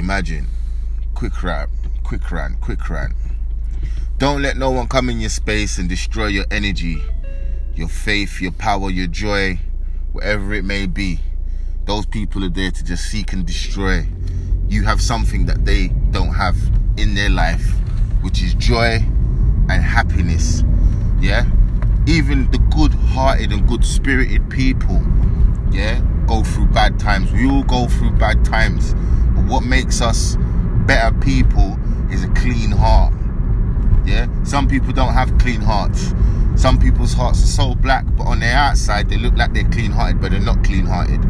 Imagine. Quick rap, quick rant, quick rant. Don't let no one come in your space and destroy your energy, your faith, your power, your joy, whatever it may be. Those people are there to just seek and destroy. You have something that they don't have in their life, which is joy and happiness. Yeah? Even the good hearted and good spirited people, yeah, go through bad times. We all go through bad times. What makes us better people is a clean heart. Yeah? Some people don't have clean hearts. Some people's hearts are so black, but on their outside they look like they're clean hearted, but they're not clean hearted.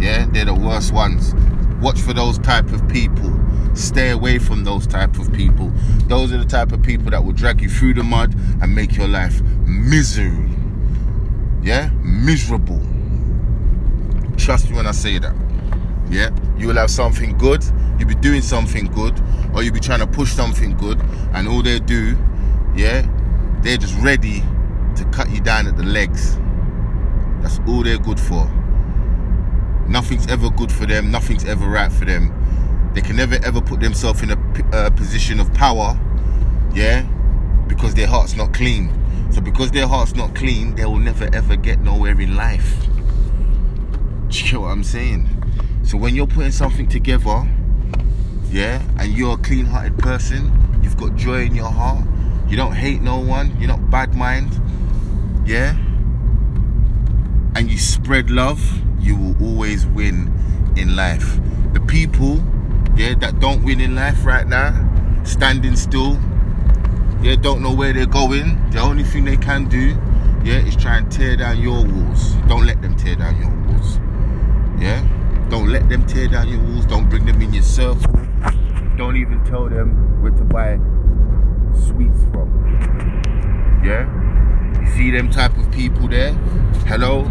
Yeah? They're the worst ones. Watch for those type of people. Stay away from those type of people. Those are the type of people that will drag you through the mud and make your life misery. Yeah? Miserable. Trust me when I say that. Yeah? You will have something good, you'll be doing something good, or you'll be trying to push something good, and all they do, yeah, they're just ready to cut you down at the legs. That's all they're good for. Nothing's ever good for them, nothing's ever right for them. They can never ever put themselves in a position of power, yeah, because their heart's not clean. So because their heart's not clean, they will never ever get nowhere in life. Do you get what I'm saying? So when you're putting something together, yeah, and you're a clean-hearted person, you've got joy in your heart, you don't hate no one, you're not bad mind, yeah, and you spread love, you will always win in life. The people, yeah, that don't win in life right now, standing still, yeah, don't know where they're going. The only thing they can do, yeah, is try and tear down your walls. Don't let them tear down your walls. Yeah? Don't let them tear down your walls. Don't bring them in your circle. Don't even tell them where to buy sweets from. Yeah? You see them type of people there? Hello.